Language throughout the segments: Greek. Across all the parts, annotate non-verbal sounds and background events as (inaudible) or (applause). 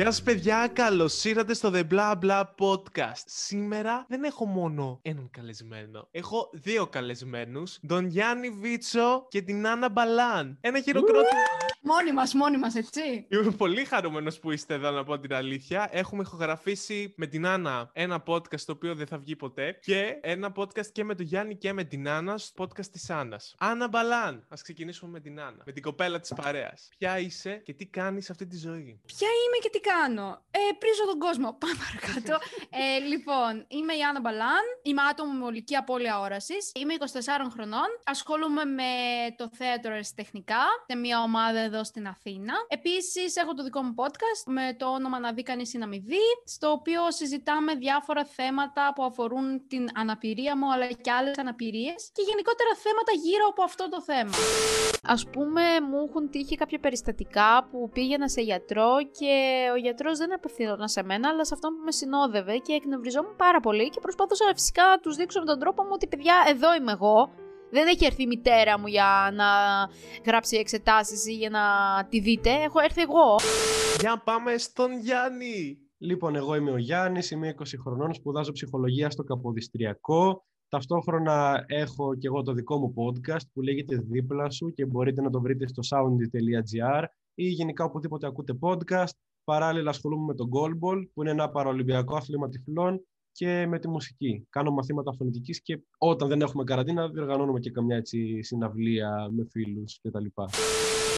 Γεια σας παιδιά, καλώς ήρθατε στο The Blah Blah Podcast. Σήμερα δεν έχω μόνο έναν καλεσμένο. Έχω δύο καλεσμένους, τον Γιάννη Βίτσο και την Άννα Μπαλάν. Ένα χειροκρότημα. Μόνοι μας, μόνοι μας, έτσι. Είμαι πολύ χαρούμενος που είστε εδώ να πω την αλήθεια. Έχουμε ηχογραφήσει με την Άννα ένα podcast το οποίο δεν θα βγει ποτέ και ένα podcast και με τον Γιάννη και με την Άννα στο podcast της Άννας. Άννα Μπαλάν. Ας ξεκινήσουμε με την Άννα, με την κοπέλα της παρέας. Ποια είσαι και τι κάνεις σε αυτή τη ζωή; Ποια είμαι και τι κάνω; Ε, πρίζω τον κόσμο. (laughs) Πάμε παρακάτω. ε, λοιπόν, είμαι η Άννα Μπαλάν. Είμαι άτομο με ολική απώλεια όρασης. Είμαι 24 χρονών. Ασχολούμαι με το θέατρο αριστεχνικά σε μια ομάδα εδώ στην Αθήνα. Επίσης, έχω το δικό μου podcast με το όνομα Να δει κανείς ή να μην δει, στο οποίο συζητάμε διάφορα θέματα που αφορούν την αναπηρία μου, αλλά και άλλες αναπηρίες και γενικότερα θέματα γύρω από αυτό το θέμα. Α πούμε, μου έχουν τύχει κάποια περιστατικά που πήγαινα σε γιατρό και ο γιατρός δεν απευθυνόταν σε μένα, αλλά σε αυτόν που με συνόδευε και εκνευριζόμουν πάρα πολύ και προσπαθούσα φυσικά να τους δείξω με τον τρόπο μου ότι παιδιά εδώ είμαι εγώ. Δεν έχει έρθει η μητέρα μου για να γράψει εξετάσεις ή για να τη δείτε. Έχω έρθει εγώ. Για πάμε στον Γιάννη. Λοιπόν, εγώ είμαι ο Γιάννης, είμαι 20 χρονών, σπουδάζω ψυχολογία στο Καποδιστριακό. Ταυτόχρονα έχω και εγώ το δικό μου podcast που λέγεται Δίπλα σου και μπορείτε να το βρείτε στο sound.gr ή γενικά οπουδήποτε ακούτε podcast. Παράλληλα ασχολούμαι με το goalball που είναι ένα παραολυμπιακό άθλημα τυφλών και με τη μουσική. Κάνω μαθήματα φωνητικής και όταν δεν έχουμε καραντίνα διοργανώνουμε και καμιά έτσι συναυλία με φίλους κτλ.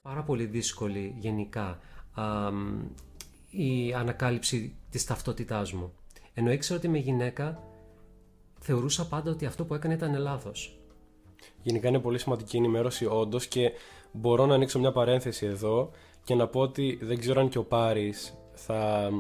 Πάρα πολύ δύσκολη γενικά α, η ανακάλυψη της ταυτότητάς μου. Ενώ ήξερα ότι είμαι γυναίκα, θεωρούσα πάντα ότι αυτό που έκανε ήταν λάθος. Γενικά είναι πολύ σημαντική ενημέρωση όντως και μπορώ να ανοίξω μια παρένθεση εδώ και να πω ότι δεν ξέρω αν και ο Πάρης θα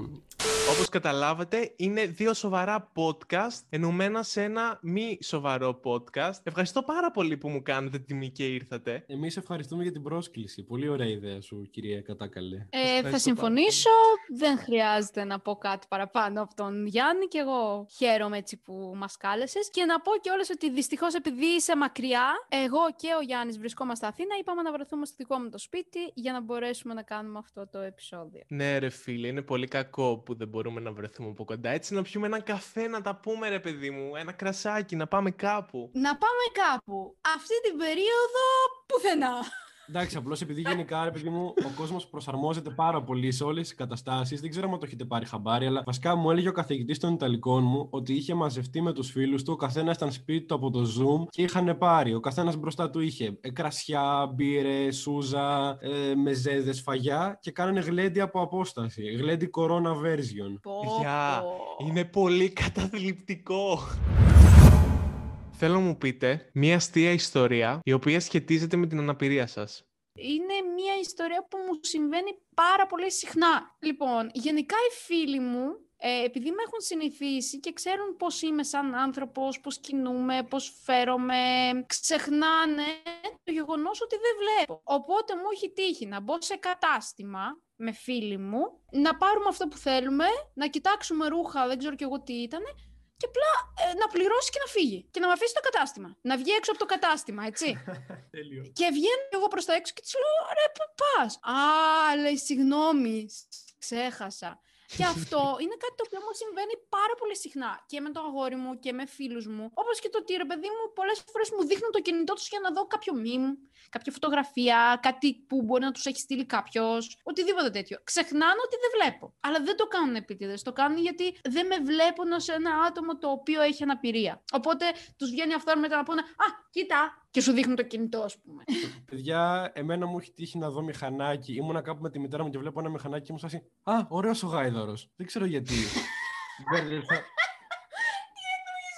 όπως καταλάβατε, είναι δύο σοβαρά podcast ενωμένα σε ένα μη σοβαρό podcast. Ευχαριστώ πάρα πολύ που μου κάνετε τιμή και ήρθατε. Εμείς ευχαριστούμε για την πρόσκληση. Πολύ ωραία ιδέα σου, κυρία Κατάκαλε. Ε, θα συμφωνήσω. Δεν χρειάζεται να πω κάτι παραπάνω από τον Γιάννη και εγώ χαίρομαι έτσι που μας κάλεσες. Και να πω και όλες ότι δυστυχώς επειδή είσαι μακριά, εγώ και ο Γιάννης βρισκόμαστε Αθήνα, είπαμε να βρεθούμε στο δικό μου το σπίτι για να μπορέσουμε να κάνουμε αυτό το επεισόδιο. Ναι ρε φίλε, είναι πολύ κακό που δεν μπορούμε να βρεθούμε από κοντά. Έτσι να πιούμε ένα καφέ, να τα πούμε ρε παιδί μου, ένα κρασάκι, να πάμε κάπου. Να πάμε κάπου. Αυτή την περίοδο πουθενά. Εντάξει, απλώς επειδή γενικά, ρε παιδί μου, ο κόσμος προσαρμόζεται πάρα πολύ σε όλες τις καταστάσεις. Δεν ξέρω αν το έχετε πάρει χαμπάρι, αλλά βασικά μου έλεγε ο καθηγητής των Ιταλικών μου ότι είχε μαζευτεί με τους φίλους του. Ο καθένας ήταν σπίτι του από το Zoom και είχαν πάρει. Ο καθένας μπροστά του είχε ε, κρασιά, μπύρε, σούζα, ε, μεζέδες, φαγιά και κάνανε γλέντι από απόσταση. Γλέντι corona version. Γεια, είναι πολύ καταθλιπτικό. Θέλω να μου πείτε μια αστεία ιστορία η οποία σχετίζεται με την αναπηρία σας. Είναι μια ιστορία που μου συμβαίνει πάρα πολύ συχνά. Λοιπόν, γενικά οι φίλοι μου, ε, επειδή με έχουν συνηθίσει και ξέρουν πώς είμαι σαν άνθρωπος, πώς κινούμε, πώς φέρομαι, ξεχνάνε το γεγονός ότι δεν βλέπω. Οπότε μου έχει τύχει να μπω σε κατάστημα με φίλοι μου, να πάρουμε αυτό που θέλουμε, να κοιτάξουμε ρούχα, δεν ξέρω κι εγώ τι ήταν, και απλά ε, να πληρώσει και να φύγει. Και να με αφήσει το κατάστημα. Να βγει έξω από το κατάστημα, έτσι. (laughs) και βγαίνω εγώ προς τα έξω και της λέω: Ρε, πού πας. Α, λέει, συγγνώμη, ξέχασα. Και αυτό είναι κάτι το οποίο μου συμβαίνει πάρα πολύ συχνά και με το αγόρι μου και με φίλους μου. Όπως και το ότι ρε παιδί μου, πολλές φορές μου δείχνουν το κινητό τους για να δω κάποιο meme, κάποια φωτογραφία, κάτι που μπορεί να τους έχει στείλει κάποιος, οτιδήποτε τέτοιο. Ξεχνάνε ότι δεν βλέπω. Αλλά δεν το κάνουν επίτηδες. Το κάνουν γιατί δεν με βλέπουν ως ένα άτομο το οποίο έχει αναπηρία. Οπότε τους βγαίνει αυτό μετά να πούνε Α, κοίτα, και σου δείχνουν το κινητό, ας πούμε. Παιδιά, εμένα μου έχει τύχει να δω μηχανάκι. Ήμουνα κάπου με τη μητέρα μου και βλέπω ένα μηχανάκι και μου σα Α, ωραίος ο γάιδαρος. Δεν ξέρω γιατί. (laughs) Τι εννοείς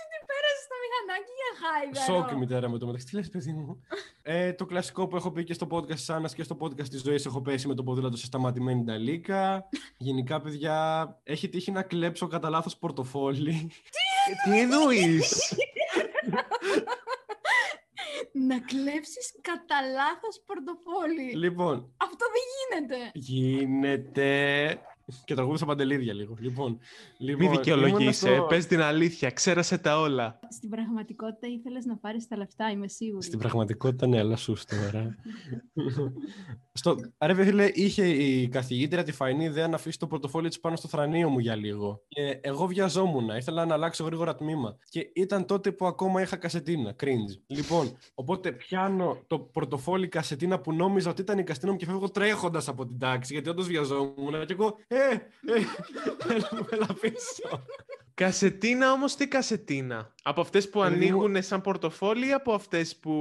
ότι πέρασε το μηχανάκι για γάιδαρο; Σοκ η μητέρα μου το μεταξύ. Τι λες, παιδί μου; ε, το κλασικό που έχω πει και στο podcast της Άννας και στο podcast της ζωής έχω πέσει με το ποδήλατο σε σταματημένη ταλίκα. Γενικά, παιδιά, έχει τύχει να κλέψω κατά λάθος πορτοφόλι. Τι εννοείς; (laughs) να κλέψεις κατά λάθος πορτοφόλι. Λοιπόν. Αυτό δεν γίνεται. Γίνεται. (laughs) και τραγούδισα παντελίδια λίγο. Λοιπόν, Μη λοιπόν δικαιολογείσαι, ήμουνα στο- πες την αλήθεια, ξέρασε τα όλα. Στην πραγματικότητα ήθελες να πάρεις τα λεφτά, είμαι σίγουρη. Στην πραγματικότητα, ναι, αλλά σου τώρα. (laughs) στο... Ρε, φίλε, είχε η καθηγήτρια τη φαϊνή ιδέα να αφήσει το πορτοφόλι της πάνω στο θρανίο μου για λίγο. Και εγώ βιαζόμουν, ήθελα να αλλάξω γρήγορα τμήμα. Και ήταν τότε που ακόμα είχα κασετίνα, cringe. Λοιπόν, οπότε πιάνω το πορτοφόλι κασετίνα που νόμιζα ότι ήταν η κασετίνα μου και φεύγω τρέχοντας από την τάξη, γιατί όντως βιαζόμουν. Και εγώ, ε, ε, έλα, έλα πίσω. Κασετίνα όμως τι κασετίνα; Από αυτές που Παιδί μου- ανοίγουν σαν πορτοφόλι ή από αυτές που,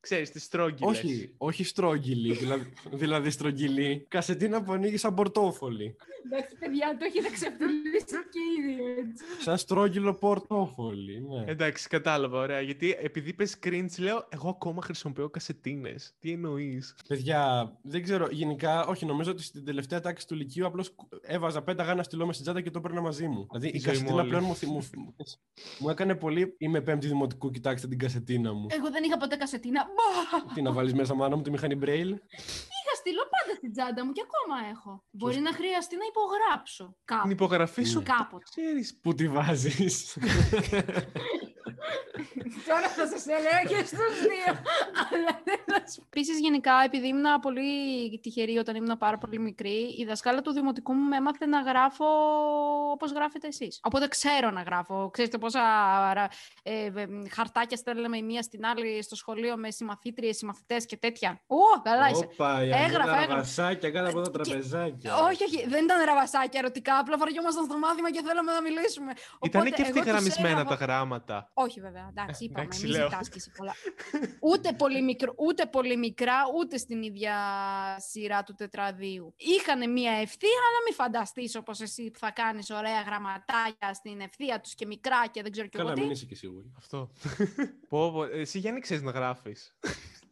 ξέρεις, τις στρόγγυλες. όχι, όχι στρόγγυλη, δηλαδή, δηλαδή στρογγυλή. Κασετίνα που ανοίγει σαν πορτόφολι. Εντάξει, παιδιά, το έχετε ξεφτυλίσει και ήδη έτσι. Σαν στρόγγυλο πορτόφολι, ναι. Εντάξει, κατάλαβα, ωραία. Γιατί επειδή πες cringe, λέω, εγώ ακόμα χρησιμοποιώ κασετίνες. Τι εννοείς; Παιδιά, δεν ξέρω. Γενικά, όχι, νομίζω ότι στην τελευταία τάξη του Λυκείου απλώς έβαζα, πέταγα ένα στυλό με στην τσάντα και το έπαιρνα μαζί μου. Δηλαδή η, Η ζωή μου κασετίνα όλης. πλέον μου, θυ- μου, μου έκανε πολύ. Είμαι πέμπτη δημοτικού, κοιτάξτε την κασετίνα μου. Εγώ δεν είχα ποτέ κασετίνα. Μπα! (laughs) Τι να βάλεις μέσα, μάνα μου, τη μηχανή Braille. Είχα στείλω πάντα στην τσάντα μου και ακόμα έχω. Μπορεί να χρειαστεί να υπογράψω. Την Κάπου. υπογραφή σου. Κάποτε. Ξέρεις. Πού τη βάζεις. (laughs) Τώρα θα σα έλεγα και στους δύο. Αλλά δεν θα σου Επίσης, γενικά, επειδή ήμουν πολύ τυχερή όταν ήμουν πάρα πολύ μικρή, η δασκάλα του δημοτικού μου με έμαθε να γράφω όπως γράφετε εσείς. Οπότε ξέρω να γράφω. Ξέρετε πόσα ε, ε, χαρτάκια στέλναμε η μία στην άλλη στο σχολείο με συμμαθήτριες, συμμαθητές και τέτοια. Ω, καλά είσαι. Όπα, η Έγραφα, Ανέλα έγραφα. ραβασάκια κάτω από τα Και- τραπεζάκια. Όχι, όχι, δεν ήταν ραβασάκια ερωτικά. Απλά βαριόμασταν στο μάθημα και θέλαμε να μιλήσουμε. Ήτανε Οπότε και εγώ τους ευθυγραμμισμένα έγραφα- τα γράμματα. όχι βέβαια, εντάξει, Ε, είπαμε, εντάξει, μην λέω. ζητάς και εσύ πολλά. ούτε, πολύ μικρο, ούτε πολύ μικρά, ούτε στην ίδια σειρά του τετραδίου. Είχανε μία ευθεία, αλλά μην φανταστείς όπως εσύ που θα κάνεις ωραία γραμματάκια στην ευθεία τους και μικρά και δεν ξέρω κι εγώ Καλά, τι. μην είσαι και σίγουρη. Αυτό. (laughs) πω, πω, εσύ Γιάννη ξέρεις να γράφεις.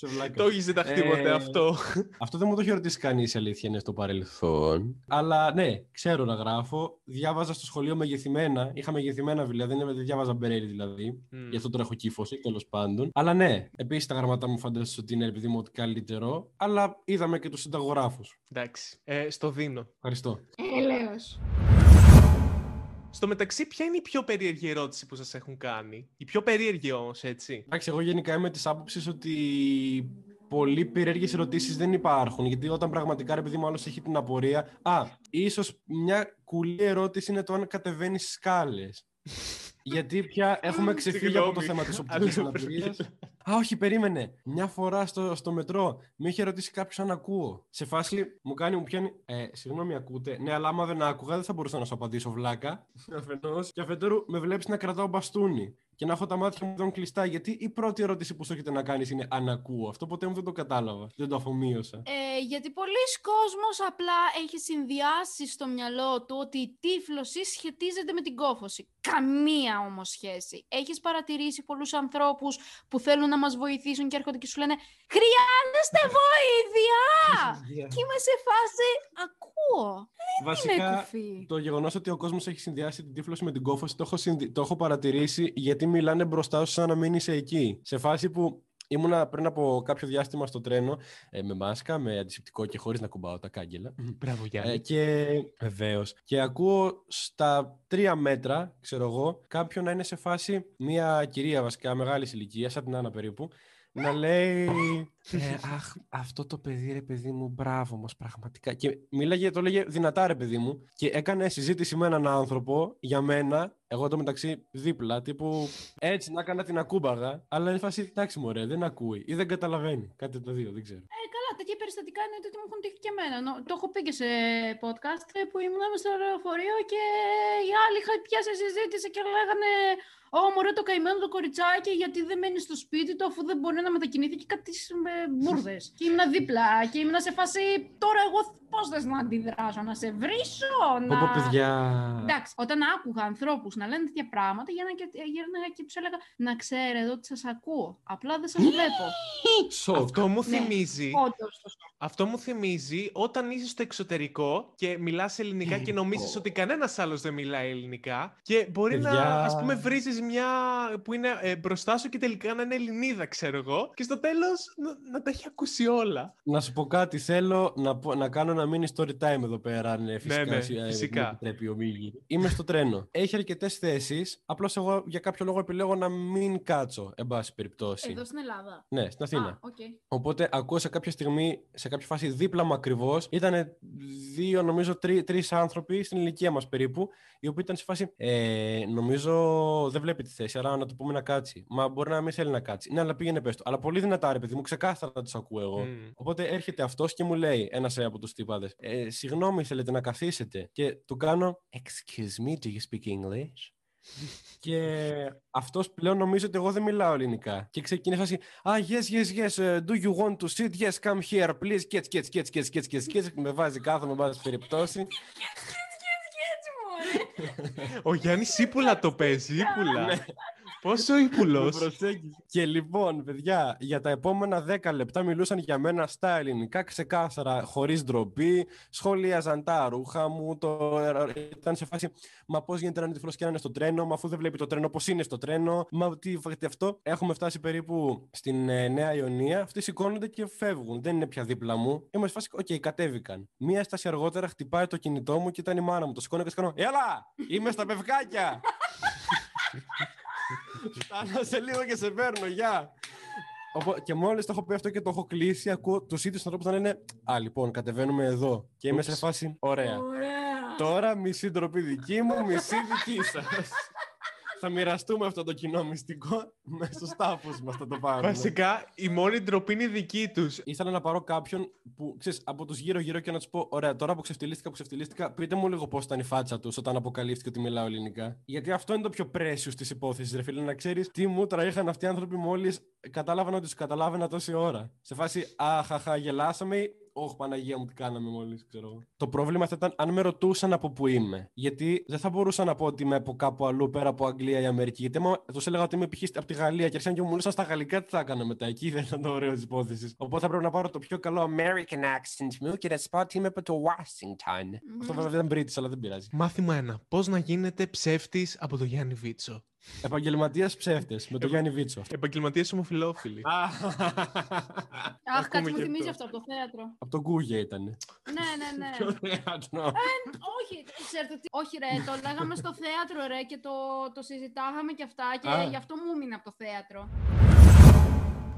Σε βλάκα. Το έχεις διδαχτεί ποτέ Ε, αυτό; Αυτό δεν μου το έχει ρωτήσει κανείς η αλήθεια είναι στο παρελθόν. Αλλά ναι, ξέρω να γράφω. Διάβαζα στο σχολείο μεγεθυμένα. Είχα μεγεθυμένα βιβλία, δεν, δεν διάβαζα μπερέρι δηλαδή. Μμ. Γι' αυτό τώρα έχω κύφωση, τέλος πάντων. Αλλά ναι, επίσης τα γραμματά μου φαντάζομαι ότι είναι επειδή μου ότι καλύτερο. Αλλά είδαμε και τους συνταγογράφους. Εντάξει. Ε, στο δίνω. Ευχαριστώ. Έλεος. Στο μεταξύ, ποια είναι η πιο περίεργη ερώτηση που σας έχουν κάνει; Η πιο περίεργη όμως, έτσι. Εντάξει, εγώ γενικά είμαι της άποψης ότι πολύ περίεργες ερωτήσεις δεν υπάρχουν. Γιατί όταν πραγματικά ρε παιδί μου άλλος έχει την απορία. Α, ίσως μια κουλή ερώτηση είναι το αν κατεβαίνεις σκάλες. (laughs) Γιατί πια έχουμε ξεφύγει από το θέμα της οπτικής Αλλού αναπηρία. Α, όχι, περίμενε. Μια φορά στο, στο μετρό με είχε ρωτήσει κάποιος αν ακούω. Σε φάση μου κάνει, μου πιάνει. Ε, συγγνώμη, ακούτε. Ναι, αλλά άμα δεν άκουγα, δεν θα μπορούσα να σου απαντήσω, βλάκα. (laughs) Αφενός. Και αφετέρου, με βλέπεις να κρατάω μπαστούνι και να έχω τα μάτια μου δεν κλειστά. Γιατί η πρώτη ερώτηση που σου έρχεται να κάνεις είναι αν ακούω. Αυτό ποτέ μου δεν το κατάλαβα. Δεν το αφομοίωσα. Ε, γιατί πολλοί κόσμος απλά έχει συνδυάσει στο μυαλό του ότι η τύφλωση σχετίζεται με την κόφωση. Καμία όμως σχέση. Έχεις παρατηρήσει πολλούς ανθρώπους που θέλουν να μας βοηθήσουν και έρχονται και σου λένε «Χρειάζεστε βοήθεια!» (laughs) και είμαι σε φάση «Ακούω». Είναι Βασικά, κουφή. το γεγονός ότι ο κόσμος έχει συνδυάσει την τύφλωση με την κόφωση το έχω, συνδυ- το έχω παρατηρήσει γιατί μιλάνε μπροστά σου σαν να μην είσαι εκεί. Σε φάση που ήμουνα πριν από κάποιο διάστημα στο τρένο ε, με μάσκα, με αντισηπτικό και χωρίς να κουμπάω τα κάγκελα. Μπράβο, Γιάννη. Ε, και βεβαίως. Και ακούω στα τρία μέτρα, ξέρω εγώ, κάποιον να είναι σε φάση μια κυρία βασικά μεγάλης ηλικίας, σαν την Άννα περίπου, να λέει. Ε, αχ, αυτό το παιδί, ρε παιδί μου, μπράβο μας, πραγματικά. Και μίλαγε, το λέγε δυνατά, ρε παιδί μου, και έκανε συζήτηση με έναν άνθρωπο για μένα, εγώ το μεταξύ δίπλα, τύπου έτσι να έκανα την ακούμπαγα, αλλά είναι φάση, εντάξει, μωρέ, δεν ακούει ή δεν καταλαβαίνει. Κάτι από τα δύο, δεν ξέρω. Ε, καλά, τέτοια περιστατικά είναι ότι μου έχουν τύχει και εμένα. Νο- Το έχω πει και σε podcast ε, που ήμουν μες στο λεωφορείο και οι άλλοι είχαν πιάσει συζήτηση και λέγανε Ω, μωρέ το καημένο το κοριτσάκι, γιατί δεν μένει στο σπίτι του αφού δεν μπορεί να μετακινηθεί και κάτι με μπουρδες. και ήμουν δίπλα και ήμουν σε φάση. Τώρα εγώ πώς θες να αντιδράσω, να σε βρίσω, να. Πω, πω, παιδιά. Εντάξει, όταν άκουγα ανθρώπους να λένε τέτοια πράγματα, γύρνα και, γύρναγα και τους έλεγα Να ξέρετε ότι σας ακούω. Απλά δεν σας βλέπω. (gasps) (laughs) Σοκ. Αυτό μου Ναι. θυμίζει. Όντως, το σώμα. Αυτό μου θυμίζει όταν είσαι στο εξωτερικό και μιλάς ελληνικά και νομίζεις ότι κανένας άλλος δεν μιλάει ελληνικά και μπορεί να, Παιδιά. ας πούμε, βρίζεις μια που είναι ε, μπροστά σου και τελικά να είναι Ελληνίδα, ξέρω εγώ, και στο τέλος να, να τα έχει ακούσει όλα. Να σου πω κάτι, θέλω να, πω- να κάνω ένα mini story time εδώ πέρα, αν ε, φυσικά, ναι, ε, φυσικά. μου επιτρέπει ο Μίγη. Είμαι στο τρένο. (laughs) Έχει αρκετές θέσεις. Απλώς εγώ για κάποιο λόγο επιλέγω να μην κάτσω, εν πάση περιπτώσει. Εδώ στην Ελλάδα. Ναι, στην Αθήνα. Α, οκ. Οπότε ακούω σε κάποια στιγμή, σε κάποια φάση δίπλα μου ακριβώς, ήταν δύο, νομίζω, τρει τρεις άνθρωποι στην ηλικία μας περίπου, οι οποίοι ήταν σε φάση. Ε, νομίζω δεν βλέπει τη θέση, άρα να του πούμε να κάτσει. Μα μπορεί να μην θέλει να κάτσει. Ναι, αλλά πήγαινε πες του. Αλλά πολύ δυνατά, ρε παιδί μου, ξεκάθαρα τους ακούω εγώ. Μμ. Οπότε έρχεται αυτός και μου λέει, ένας από τους τύπαδες, ε, Συγγνώμη, θέλετε να καθίσετε. Και του κάνω, Excuse me, do you speak English? Και αυτός πλέον νομίζω ότι εγώ δεν μιλάω ελληνικά. Και ξεκινάει φάση, Ah, yes, yes, yes, uh, do you want to sit? Yes, come here, please. Get, get, get, get, get, get, get. Με βάζει κάθομαι, με βάζει περιπτώσει. Ο Γιάννης ύπουλα το παίζει, ύπουλα. Πόσο Με ύπουλος. προσέγγισε. Και λοιπόν, παιδιά, για τα επόμενα 10 λεπτά μιλούσαν για μένα στα ελληνικά ξεκάθαρα, χωρίς ντροπή. Σχολίαζαν τα ρούχα μου. Το... Ήταν σε φάση, Μα πώς γίνεται να είναι τυφλός και να είναι στο τρένο, Μα αφού δεν βλέπει το τρένο, πώς είναι στο τρένο. Μα τι, τι αυτό. Έχουμε φτάσει περίπου στην ε, Νέα Ιωνία. Αυτοί σηκώνονται και φεύγουν. Δεν είναι πια δίπλα μου. Είμαι σε φάση, οκ, κατέβηκαν. Μία στάση αργότερα χτυπάει το κινητό μου και ήταν η μάνα μου. Το σηκώνω και σκάνω, Έλα! Είμαι στα Πευκάκια! (laughs) Φτάνω σε λίγο και σε παίρνω, γεια. Οπό- και μόλις το έχω πει αυτό και το έχω κλείσει, ακούω του ίδιου ανθρώπου να λένε Α, λοιπόν, κατεβαίνουμε εδώ. Και είμαι σε Ούψ. φάση. Ωραία. Ωραία. Τώρα μισή ντροπή δική μου, μισή δική (laughs) σας. Θα μοιραστούμε αυτό το κοινό μυστικό με στους τάφους μας. Θα το πάρουμε. Βασικά, η μόνη ντροπή είναι δική τους. Ήθελα να πάρω κάποιον που ξέρεις από τους γύρω-γύρω και να τους πω: Ωραία, τώρα που ξεφτυλίστηκα, που ξεφτυλίστηκα, πείτε μου λίγο πώς ήταν η φάτσα τους όταν αποκαλύφθηκε ότι μιλάω ελληνικά. Γιατί αυτό είναι το πιο πρέσιο της υπόθεσης, ρε φίλε, να ξέρεις τι μούτρα είχαν αυτοί οι άνθρωποι μόλις κατάλαβαν ότι τους καταλάβαινα τόση ώρα. Σε φάση, αχαχα, γελάσαμε. Όχι, Παναγία μου, τι κάναμε μόλις, ξέρω εγώ. Το πρόβλημα θα ήταν αν με ρωτούσαν από πού είμαι. Γιατί δεν θα μπορούσα να πω ότι είμαι από κάπου αλλού πέρα από Αγγλία ή Αμερική. Γιατί άμα τους έλεγα ότι είμαι π.χ. από τη Γαλλία και άρχισαν και μου μιλούσαν στα γαλλικά, τι θα έκανα μετά. Εκεί (laughs) δεν ήταν το ωραίο της υπόθεσης. Οπότε θα πρέπει να πάρω το πιο καλό American accent μου και να σου πω ότι είμαι από το Washington. Αυτό βέβαια δεν British, αλλά δεν πειράζει. Μάθημα 1. Πώς να γίνετε ψεύτης από το Γιάννη Βίτσο; Επαγγελματίας ψεύτες με τον Γιάννη Βίτσο. Επαγγελματίε ομοφυλόφιλοι. Αχ, Ακούμε κάτι μου και θυμίζει αυτό. αυτό από το θέατρο. από τον Γκούγια ήταν. Ναι, ναι, ναι. (laughs) όχι, ξέρετε τι. Όχι, ρε, το λέγαμε στο θέατρο, ρε, και το, το συζητάγαμε και αυτά. Και Α. γι' αυτό μου έμεινε από το θέατρο.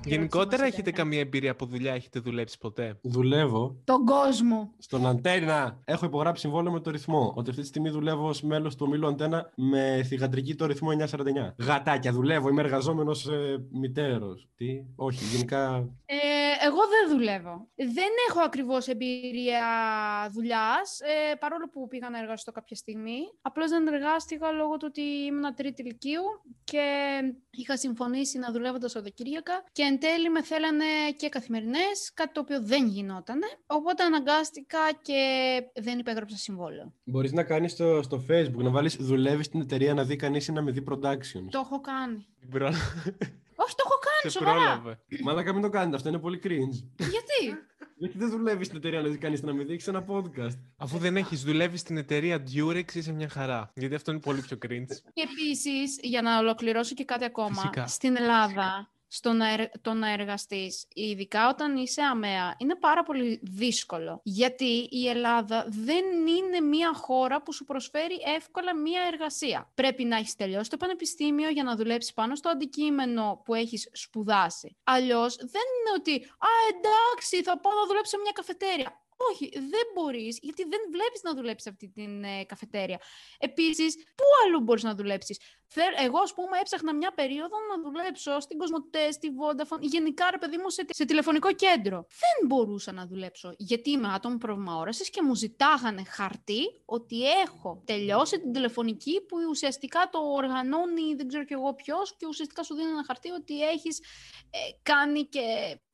Γενικότερα μας έχετε ήταν. καμία εμπειρία από δουλειά, έχετε δουλέψει ποτέ; Δουλεύω Τον κόσμο. στον Αντένα. Έχω υπογράψει συμβόλαιο με το ρυθμό. Ότι αυτή τη στιγμή δουλεύω ως μέλος του ομίλου Αντένα με θηγατρική το ρυθμό 949. Γατάκια, δουλεύω. Είμαι εργαζόμενος ε, μητέρος. Τι, όχι, γενικά. Ε, εγώ δεν δουλεύω. Δεν έχω ακριβώς εμπειρία δουλειάς, ε, παρόλο που πήγα να εργαστώ κάποια στιγμή. Απλώς δεν εργάστηκα λόγω του ότι ήμουν τρίτη ηλικίου και είχα συμφωνήσει να δουλεύω τα Σαββατοκύριακα και εν τέλει με θέλανε και καθημερινές, κάτι το οποίο δεν γινότανε. Οπότε αναγκάστηκα και δεν υπέγραψα συμβόλαιο. Μπορείς να κάνεις στο, στο Facebook να βάλεις δουλεύεις στην εταιρεία να δει κανείς ή να με δει productions. Το έχω κάνει. Προ- Όχι, το έχω κάνει, Σε σοβαρά. πρόλαβε. Μαλάκα μην το κάνετε, αυτό είναι πολύ cringe. Γιατί; Γιατί δεν δουλεύει στην εταιρεία να δεις κανείς να με δείξει ένα podcast. Αφού δεν έχεις δουλεύεις στην εταιρεία Durex, είσαι μια χαρά. Γιατί αυτό είναι πολύ πιο cringe. Και επίσης, για να ολοκληρώσω και κάτι ακόμα, Φυσικά. στην Ελλάδα, στο να, ερ- το να εργαστείς, ειδικά όταν είσαι αμαία, είναι πάρα πολύ δύσκολο. Γιατί η Ελλάδα δεν είναι μια χώρα που σου προσφέρει εύκολα μια εργασία. Πρέπει να έχεις τελειώσει το πανεπιστήμιο για να δουλέψεις πάνω στο αντικείμενο που έχεις σπουδάσει. Αλλιώς δεν είναι ότι «Α, εντάξει, θα πάω να δουλέψω σε μια καφετέρια». Όχι, δεν μπορείς, γιατί δεν βλέπεις να δουλέψεις αυτή την ε, καφετέρια. Επίσης, πού αλλού μπορείς να δουλέψεις; Θε- Εγώ, ας πούμε, έψαχνα μια περίοδο να δουλέψω στην Κοσμοτές, στη Vodafone, γενικά, ρε παιδί μου, σε, σε τηλεφωνικό κέντρο. Δεν μπορούσα να δουλέψω, γιατί είμαι άτομο πρόβλημα όρασης και μου ζητάγανε χαρτί ότι έχω τελειώσει την τηλεφωνική που ουσιαστικά το οργανώνει, δεν ξέρω κι εγώ ποιος, και ουσιαστικά σου δίνει ένα χαρτί ότι έχεις κάνει και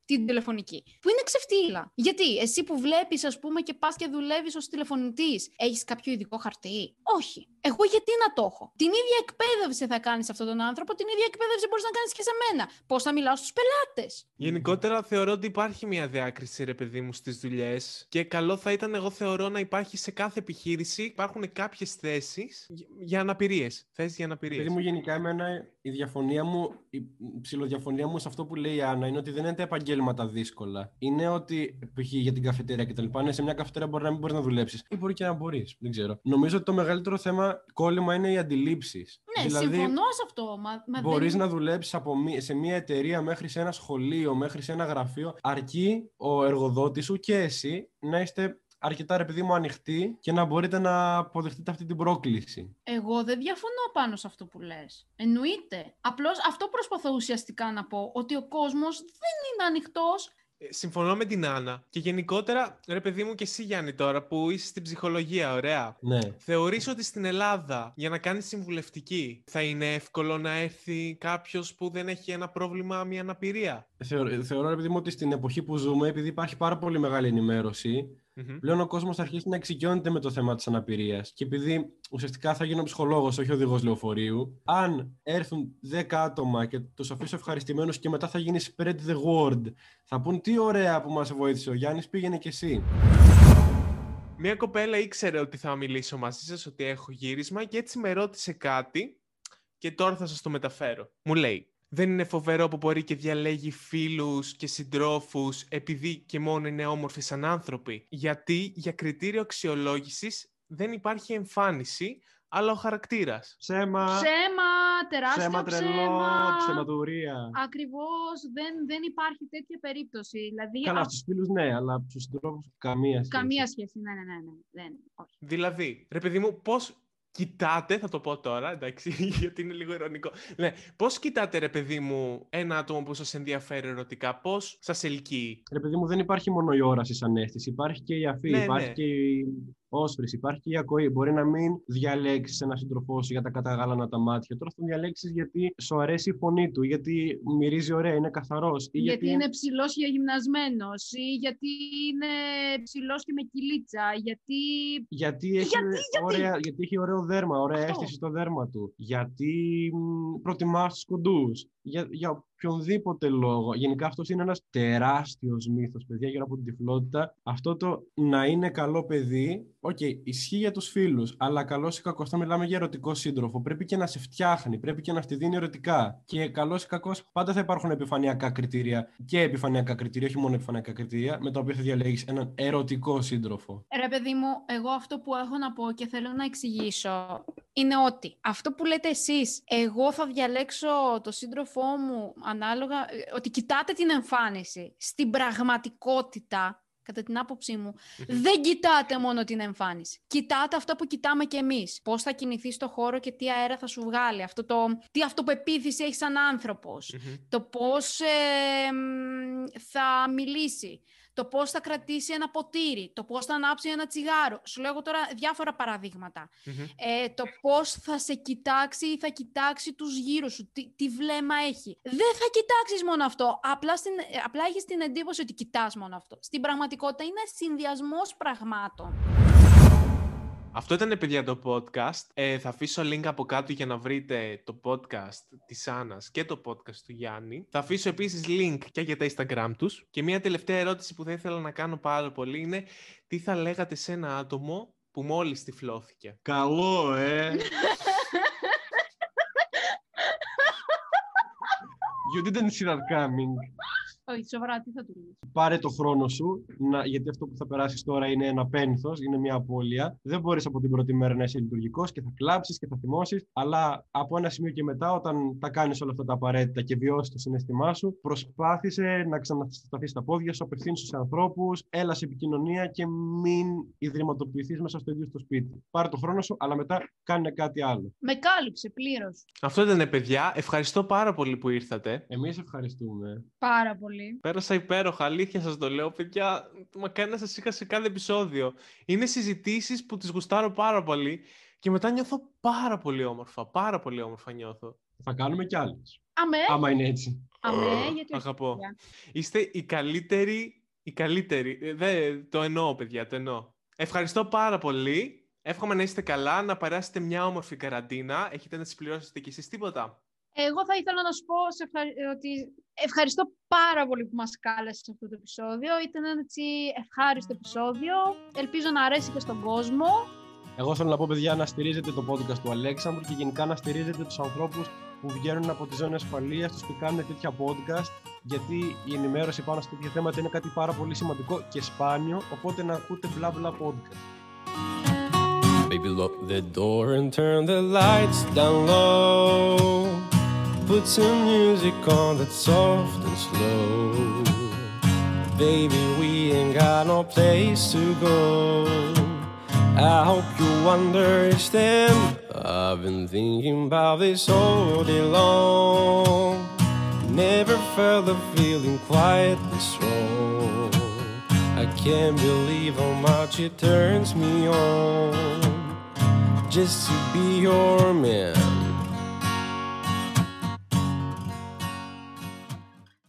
την τηλεφωνική. Που είναι ξεφτύλα. Γιατί εσύ που βλέπεις, ας πούμε, και πας και δουλεύεις ως τηλεφωνητής, έχεις κάποιο ειδικό χαρτί; Όχι. Εγώ γιατί να το έχω; Την ίδια εκπαίδευση θα κάνεις σε αυτόν τον άνθρωπο, την ίδια εκπαίδευση μπορείς να κάνεις και σε μένα. Πώς θα μιλάω στους πελάτες; Γενικότερα θεωρώ ότι υπάρχει μια διάκριση, ρε παιδί μου, στις δουλειές. Και καλό θα ήταν, εγώ θεωρώ, να υπάρχει σε κάθε επιχείρηση. Υπάρχουν κάποιες θέσεις για αναπηρίες. Θέσεις για αναπηρίες. Επειδή μου γενικά εμένα η διαφωνία μου, η ψηλοδιαφωνία μου σε αυτό που λέει η Άννα είναι ότι δεν είναι τα επαγγέλματα επαγγέλματα δύσκολα. Είναι ότι, π.χ. για την καφετέρια και τα λοιπά, ναι, σε μια καφετέρια μπορεί να μην μπορείς να δουλέψεις. Ή μπορεί και να μπορείς. Δεν ξέρω. Νομίζω ότι το μεγαλύτερο θέμα κόλλημα είναι οι αντιλήψεις. Ναι, δηλαδή, συμφωνώ σε αυτό. Μα, μα Μπορείς δεν... να δουλέψεις σε μια εταιρεία μέχρι σε ένα σχολείο, μέχρι σε ένα γραφείο, αρκεί ο εργοδότης σου και εσύ να είστε αρκετά ρε παιδί μου ανοιχτοί και να μπορείτε να αποδεχτείτε αυτή την πρόκληση. Εγώ δεν διαφωνώ πάνω σε αυτό που λες. Εννοείται. Απλώς αυτό προσπαθώ ουσιαστικά να πω, ότι ο κόσμος δεν είναι ανοιχτός Ε, Συμφωνώ με την Άννα. Και γενικότερα, ρε παιδί μου και εσύ Γιάννη τώρα που είσαι στην ψυχολογία, ωραία. Ναι. Θεωρείς ότι στην Ελλάδα για να κάνεις συμβουλευτική θα είναι εύκολο να έρθει κάποιος που δεν έχει ένα πρόβλημα, μια αναπηρία; Θεωρώ, θεωρώ ρε παιδί μου ότι στην εποχή που ζούμε, επειδή υπάρχει πάρα πολύ μεγάλη ενημέρωση, Μμμ. πλέον ο κόσμος θα αρχίσει να εξοικειώνεται με το θέμα της αναπηρίας. Και επειδή ουσιαστικά θα γίνω ψυχολόγος, όχι οδηγός λεωφορείου, αν έρθουν 10 άτομα και τους αφήσω ευχαριστημένους και μετά θα γίνει spread the word, θα πούν τι ωραία που μας βοήθησε ο Γιάννης, πήγαινε κι εσύ. Μια κοπέλα ήξερε ότι θα μιλήσω μαζί σας, ότι έχω γύρισμα και έτσι με ρώτησε κάτι και τώρα θα σας το μεταφέρω. Μου λέει, δεν είναι φοβερό που μπορεί και διαλέγει φίλους και συντρόφους επειδή και μόνο είναι όμορφοι σαν άνθρωποι. Γιατί για κριτήριο αξιολόγησης δεν υπάρχει εμφάνιση, αλλά ο χαρακτήρας. Ψέμα, Ψέμα, τεράστιο ψέμα ψέμα. τρελό, ψεματουρία. Ακριβώς, δεν, δεν υπάρχει τέτοια περίπτωση. Δηλαδή, Καλά, α- στους φίλους ναι, αλλά στους συντρόφους καμία σχέση. καμία σχέση. Ναι, ναι, ναι, ναι. Δεν, όχι. Δηλαδή, ρε παιδί μου, πώς κοιτάτε, θα το πω τώρα, εντάξει, (laughs) γιατί είναι λίγο ειρωνικό. Ναι, πώς κοιτάτε, ρε παιδί μου, ένα άτομο που σας ενδιαφέρει ερωτικά, πώς σας ελκύει; Ρε παιδί μου, δεν υπάρχει μόνο η όραση σαν αίσθηση. Υπάρχει και η αφή, Ναι, υπάρχει ναι. και η όσφρηση, υπάρχει και η ακοή. Μπορεί να μην διαλέξεις ένα σύντροφό σου για τα καταγάλανα τα μάτια. Τώρα θα τον διαλέξεις γιατί σου αρέσει η φωνή του, γιατί μυρίζει ωραία, είναι καθαρός. Γιατί, είναι ψηλός και γυμνασμένος, ή γιατί είναι ψηλός και με κοιλίτσα, γιατί. Γιατί έχει, Γιατί, γιατί; Ωραία, γιατί έχει ωραίο δέρμα, ωραία Αυτό. αίσθηση στο δέρμα του. Γιατί μ, προτιμάς τους κοντούς. Για, για οποιονδήποτε λόγο. Γενικά αυτός είναι ένας τεράστιος μύθος, παιδιά, γύρω από την τυφλότητα. Αυτό το να είναι καλό παιδί, οκ, ισχύει για τους φίλους, αλλά καλός ή κακός, θα μιλάμε για ερωτικό σύντροφο. Πρέπει και να σε φτιάχνει, πρέπει και να στη δίνει ερωτικά. Και καλός ή κακός, πάντα θα υπάρχουν επιφανειακά κριτήρια και επιφανειακά κριτήρια, όχι μόνο επιφανειακά κριτήρια, με τα οποία θα διαλέγεις έναν ερωτικό σύντροφο. Ρε παιδί μου, εγώ αυτό που έχω να πω και θέλω να εξηγήσω είναι ότι αυτό που λέτε εσείς, εγώ θα διαλέξω το σύντροφό μου ανάλογα, ε, ότι κοιτάτε την εμφάνιση. Στην πραγματικότητα, κατά την άποψή μου, δεν κοιτάτε μόνο την εμφάνιση. Κοιτάτε αυτό που κοιτάμε κι εμείς. Πώς θα κινηθεί στο χώρο και τι αέρα θα σου βγάλει. Αυτό το, τι αυτοπεποίθηση έχεις σαν άνθρωπος. Μμμ. Το πώς ε, μ, θα μιλήσει. Το πώς θα κρατήσει ένα ποτήρι. Το πώς θα ανάψει ένα τσιγάρο. Σου λέω εγώ τώρα διάφορα παραδείγματα. Μμμ. Ε, το πώς θα σε κοιτάξει ή θα κοιτάξει τους γύρω σου. Τι, τι βλέμμα έχει. Δεν θα κοιτάξεις μόνο αυτό. Απλά, στην, ε, απλά έχεις την εντύπωση ότι κοιτάς μόνο αυτό. Στην πραγματικότητα είναι συνδυασμός πραγμάτων. Αυτό ήταν, παιδιά, το podcast. Ε, θα αφήσω link από κάτω για να βρείτε το podcast της Άννας και το podcast του Γιάννη. Θα αφήσω επίσης link και για τα Instagram τους. Και μια τελευταία ερώτηση που θα ήθελα να κάνω πάρα πολύ είναι τι θα λέγατε σε ένα άτομο που μόλις τυφλώθηκε; Καλό, ε! You didn't see that coming. Όχι, σοβαρά, τι θα του λες. Πάρε το χρόνο σου, να, γιατί αυτό που θα περάσεις τώρα είναι ένα πένθος, είναι μια απώλεια. Δεν μπορείς από την πρώτη μέρα να είσαι λειτουργικός και θα κλάψεις και θα θυμώσεις. Αλλά από ένα σημείο και μετά, όταν τα κάνεις όλα αυτά τα απαραίτητα και βιώσεις το συναίσθημά σου, προσπάθησε να ξανασταθείς στα πόδια σου, απευθύνεις στους ανθρώπους, έλα σε επικοινωνία και μην ιδρυματοποιηθείς μέσα στο ίδιο στο σπίτι. Πάρε το χρόνο σου, αλλά μετά κάνε κάτι άλλο. Με κάλυψε πλήρως. Αυτό ήταν, παιδιά. Ευχαριστώ πάρα πολύ που ήρθατε. Εμείς ευχαριστούμε. Πάρα πολύ. Πέρασα υπέροχα, αλήθεια σας το λέω, παιδιά. Μακάρι να σας είχα σε κάθε επεισόδιο. Είναι συζητήσεις που τις γουστάρω πάρα πολύ και μετά νιώθω πάρα πολύ όμορφα. Πάρα πολύ όμορφα νιώθω. Θα κάνουμε κι άλλες. Αμέ, Άμα είναι έτσι. αμέ, γιατί όχι, Αγαπώ. παιδιά. Είστε οι καλύτεροι, οι καλύτεροι. Ε, Δε, το εννοώ, παιδιά, το εννοώ. Ευχαριστώ πάρα πολύ. Εύχομαι να είστε καλά, να περάσετε μια όμορφη καραντίνα. Έχετε να τις πληρώσετε κι εσείς τίποτα. Εγώ θα ήθελα να σου πω σε ευχαρι- ότι ευχαριστώ πάρα πολύ που μας κάλεσες σε αυτό το επεισόδιο. Ήταν ένα έτσι ευχάριστο επεισόδιο. Ελπίζω να αρέσει και στον κόσμο. Εγώ θέλω να πω, παιδιά, να στηρίζετε το podcast του Αλέξανδρου και γενικά να στηρίζετε τους ανθρώπους που βγαίνουν από τη ζώνη ασφαλείας τους και κάνουν τέτοια podcast γιατί η ενημέρωση πάνω σε τέτοια θέματα είναι κάτι πάρα πολύ σημαντικό και σπάνιο, οπότε να ακούτε μπλα μπλα podcast. Baby, lock the door and turn the lights down low. Put some music on that's soft and slow. Baby, we ain't got no place to go. I hope you understand. I've been thinking about this all day long. Never felt a feeling quite this strong. I can't believe how much it turns me on just to be your man.